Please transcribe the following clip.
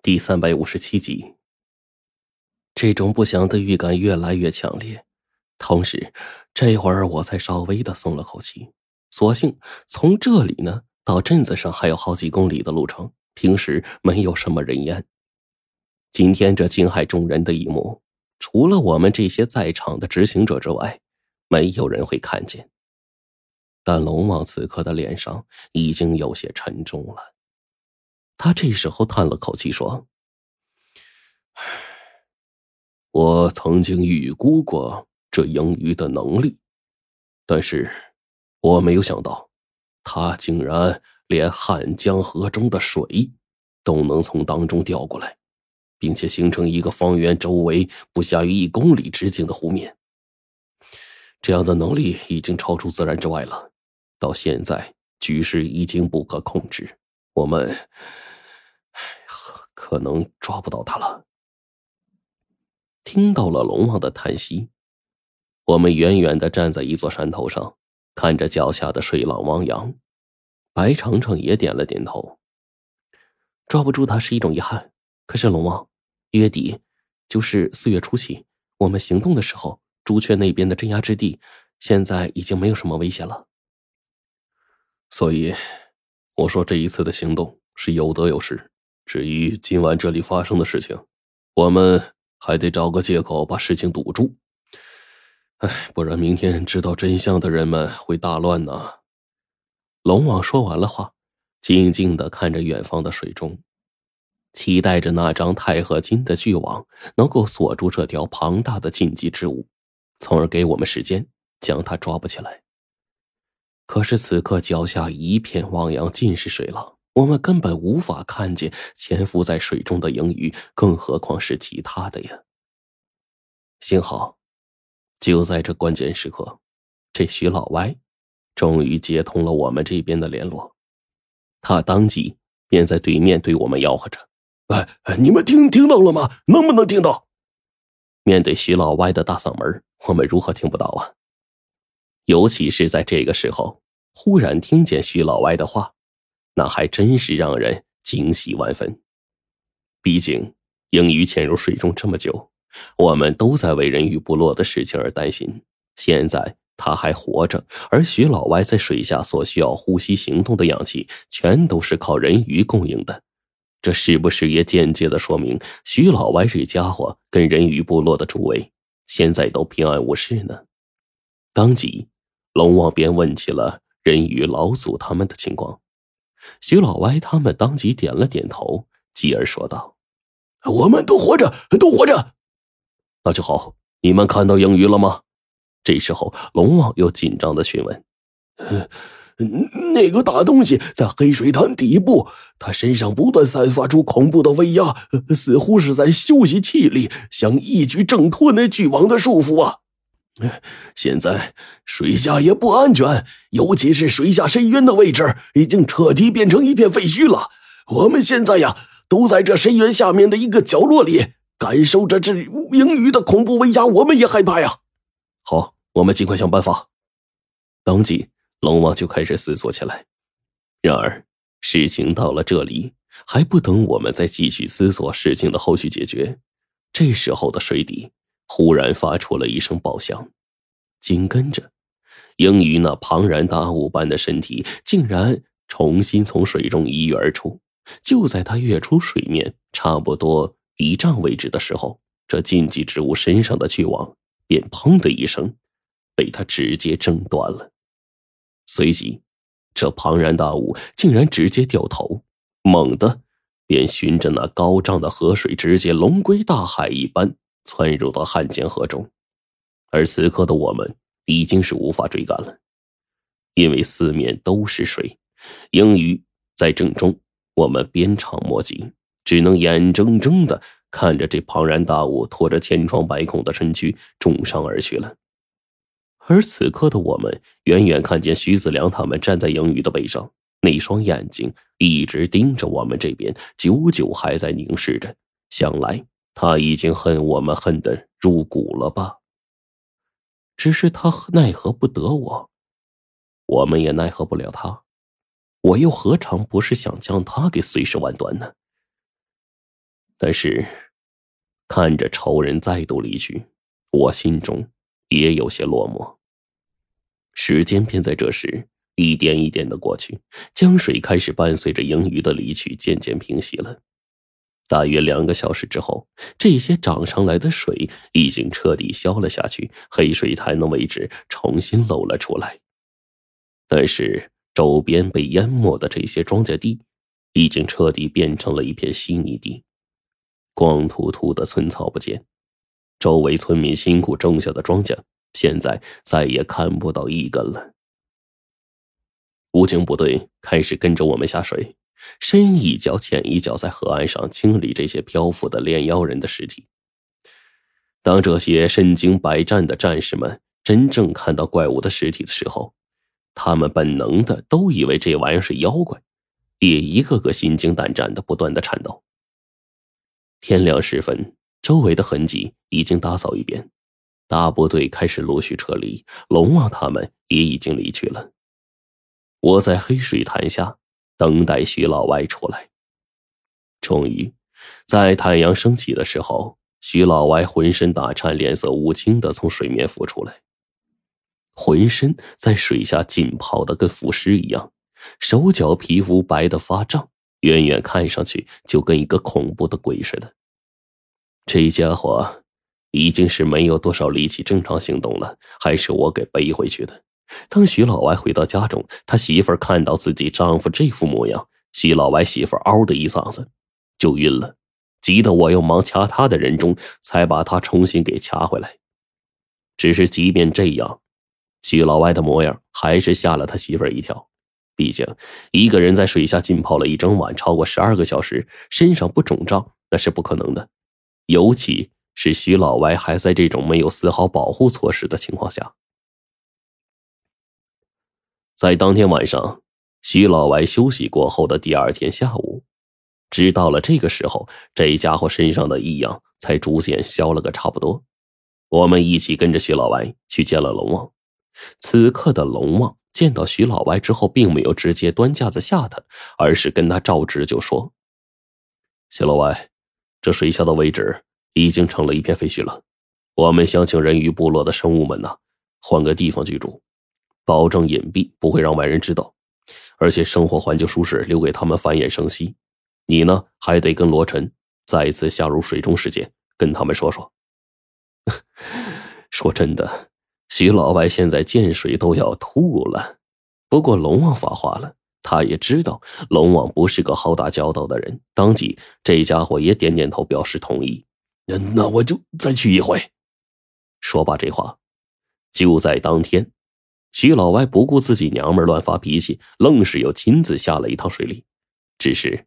第三百五十七集，这种不祥的预感越来越强烈，同时，这会儿我才稍微的松了口气。所幸从这里呢到镇子上还有好几公里的路程，平时没有什么人烟。今天这惊骇众人的一幕，除了我们这些在场的执行者之外，没有人会看见。但龙王此刻的脸上已经有些沉重了。他这时候叹了口气说：“我曾经预估过这英鱼的能力，但是我没有想到，他竟然连汉江河中的水都能从当中调过来，并且形成一个方圆周围不下于一公里直径的湖面。这样的能力已经超出自然之外了。到现在，局势已经不可控制，我们……”可能抓不到他了。听到了龙王的叹息，我们远远的站在一座山头上，看着脚下的水浪汪洋。白程程也点了点头。抓不住他是一种遗憾，可是龙王，月底就是四月初起，我们行动的时候，朱雀那边的镇压之地现在已经没有什么危险了。所以，我说这一次的行动是有得有失。至于今晚这里发生的事情，我们还得找个借口把事情堵住。哎，不然明天知道真相的人们会大乱呢。龙王说完了话，静静的看着远方的水中，期待着那张钛合金的巨网能够锁住这条庞大的禁忌之物，从而给我们时间将它抓捕起来。可是此刻脚下一片汪洋，尽是水浪。我们根本无法看见潜伏在水中的鲸鱼，更何况是其他的呀！幸好，就在这关键时刻，这徐老歪终于接通了我们这边的联络，他当即便在对面对我们吆喝着：“哎哎，你们听听到了吗？能不能听到？”面对徐老歪的大嗓门，我们如何听不到啊？尤其是在这个时候，忽然听见徐老歪的话。那还真是让人惊喜万分。毕竟，英鱼潜入水中这么久，我们都在为人鱼部落的事情而担心。现在他还活着，而徐老歪在水下所需要呼吸、行动的氧气，全都是靠人鱼供应的。这是不是也间接的说明，徐老歪这家伙跟人鱼部落的诸位现在都平安无事呢？当即，龙王便问起了人鱼老祖他们的情况。徐老歪他们当即点了点头，继而说道：“我们都活着，都活着。那就好。你们看到鹰鱼了吗？”这时候，龙王又紧张的询问：“那个大东西在黑水潭底部，它身上不断散发出恐怖的威压，似乎是在休息气力，想一举挣脱那巨网的束缚啊！”现在水下也不安全，尤其是水下深渊的位置已经彻底变成一片废墟了。我们现在呀，都在这深渊下面的一个角落里，感受着这鲸鱼的恐怖威压，我们也害怕呀。好，我们尽快想办法。当即，龙王就开始思索起来。然而，事情到了这里，还不等我们再继续思索事情的后续解决，这时候的水底。忽然发出了一声爆响，紧跟着，英鱼那庞然大物般的身体竟然重新从水中一跃而出。就在它跃出水面差不多一丈位置的时候，这禁忌之物身上的巨网便砰的一声被它直接挣断了。随即，这庞然大物竟然直接掉头，猛地便循着那高涨的河水，直接龙归大海一般。窜入到汉江河中，而此刻的我们已经是无法追赶了，因为四面都是水，英鱼在正中，我们鞭长莫及，只能眼睁睁的看着这庞然大物拖着千疮百孔的身躯重伤而去了。而此刻的我们，远远看见徐子良他们站在英鱼的背上，那双眼睛一直盯着我们这边，久久还在凝视着，想来。他已经恨我们恨得入骨了吧？只是他奈何不得我，我们也奈何不了他。我又何尝不是想将他给碎尸万段呢？但是，看着仇人再度离去，我心中也有些落寞。时间便在这时一点一点的过去，江水开始伴随着盈余的离去渐渐平息了。大约两个小时之后，这些涨上来的水已经彻底消了下去，黑水潭的位置重新露了出来。但是，周边被淹没的这些庄稼地，已经彻底变成了一片稀泥地。光秃秃的寸草不见，周围村民辛苦种下的庄稼，现在再也看不到一根了。武警部队开始跟着我们下水，深一脚浅一脚，在河岸上清理这些漂浮的炼妖人的尸体。当这些身经百战的战士们真正看到怪物的尸体的时候，他们本能的都以为这玩意儿是妖怪，也一个个心惊胆战的，不断的颤抖。天亮时分，周围的痕迹已经打扫一遍，大部队开始陆续撤离。龙王他们也已经离去了。我在黑水潭下等待徐老歪出来。终于，在太阳升起的时候，徐老歪浑身打颤、脸色乌青的从水面浮出来，浑身在水下浸泡的跟腐尸一样，手脚皮肤白的发胀。远远看上去就跟一个恐怖的鬼似的。这家伙已经是没有多少力气正常行动了，还是我给背回去的。当徐老歪回到家中，他媳妇看到自己丈夫这副模样，徐老歪媳妇嗷的一嗓子就晕了，急得我又忙掐他的人中，才把他重新给掐回来。只是即便这样，徐老歪的模样还是吓了他媳妇一跳。毕竟，一个人在水下浸泡了一整晚，超过十二个小时，身上不肿胀那是不可能的。尤其是徐老歪还在这种没有丝毫保护措施的情况下。在当天晚上，徐老歪休息过后的第二天下午，直到了这个时候，这家伙身上的异样才逐渐消了个差不多。我们一起跟着徐老歪去见了龙王。此刻的龙王。见到徐老歪之后，并没有直接端架子吓他，而是跟他照直就说：“徐老歪，这水下的位置已经成了一片废墟了，我们想请人鱼部落的生物们呢，换个地方居住，保证隐蔽，不会让外人知道，而且生活环境舒适，留给他们繁衍生息。你呢，还得跟罗晨再次下入水中世界，跟他们说说。说真的。”徐老外现在见水都要吐了，不过龙王发话了，他也知道龙王不是个好打交道的人，当即这家伙也点点头表示同意。那我就再去一回。说罢这话，就在当天，徐老歪不顾自己娘们乱发脾气，愣是又亲自下了一趟水里。只是